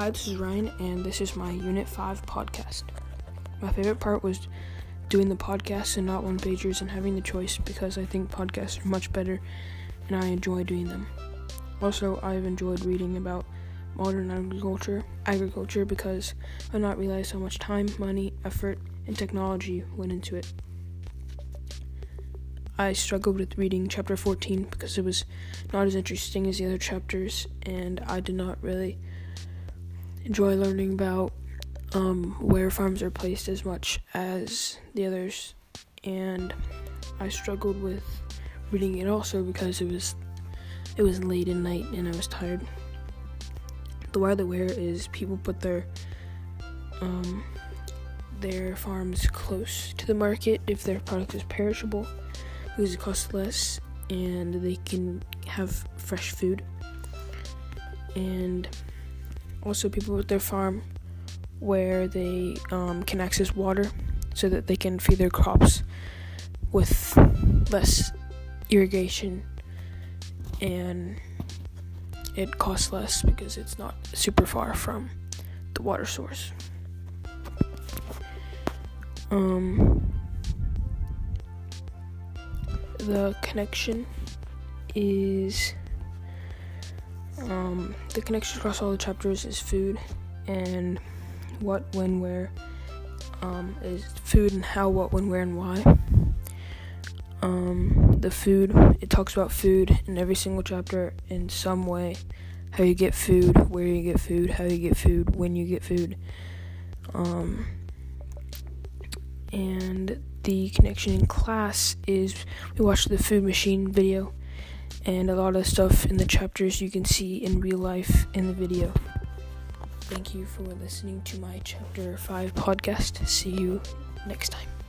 Hi, this is Ryan, and this is my Unit 5 podcast. My favorite part was doing the podcasts and not one pagers and having the choice because I think podcasts are much better and I enjoy doing them. Also, I've enjoyed reading about modern agriculture, agriculture because I not realize how much time, money, effort, and technology went into it. I struggled with reading chapter 14 because it was not as interesting as the other chapters, and I did not really enjoy learning about um, where farms are placed as much as the others, and I struggled with reading it also because it was it was late at night and I was tired. The why the where is people put their um, their farms close to the market if their product is perishable because it costs less and they can have fresh food. And also, people with their farm where they um, can access water so that they can feed their crops with less irrigation and it costs less because it's not super far from the water source. Um, the connection is um, the connection across all the chapters is food and what, when, where um, is food and how, what, when, where, and why. Um, the food it talks about food in every single chapter in some way. How you get food, where you get food, how you get food, when you get food. Um, and the connection in class is we watched the food machine video and a lot of stuff in the chapters you can see in real life in the video. Thank you for listening to my chapter 5 podcast. See you next time.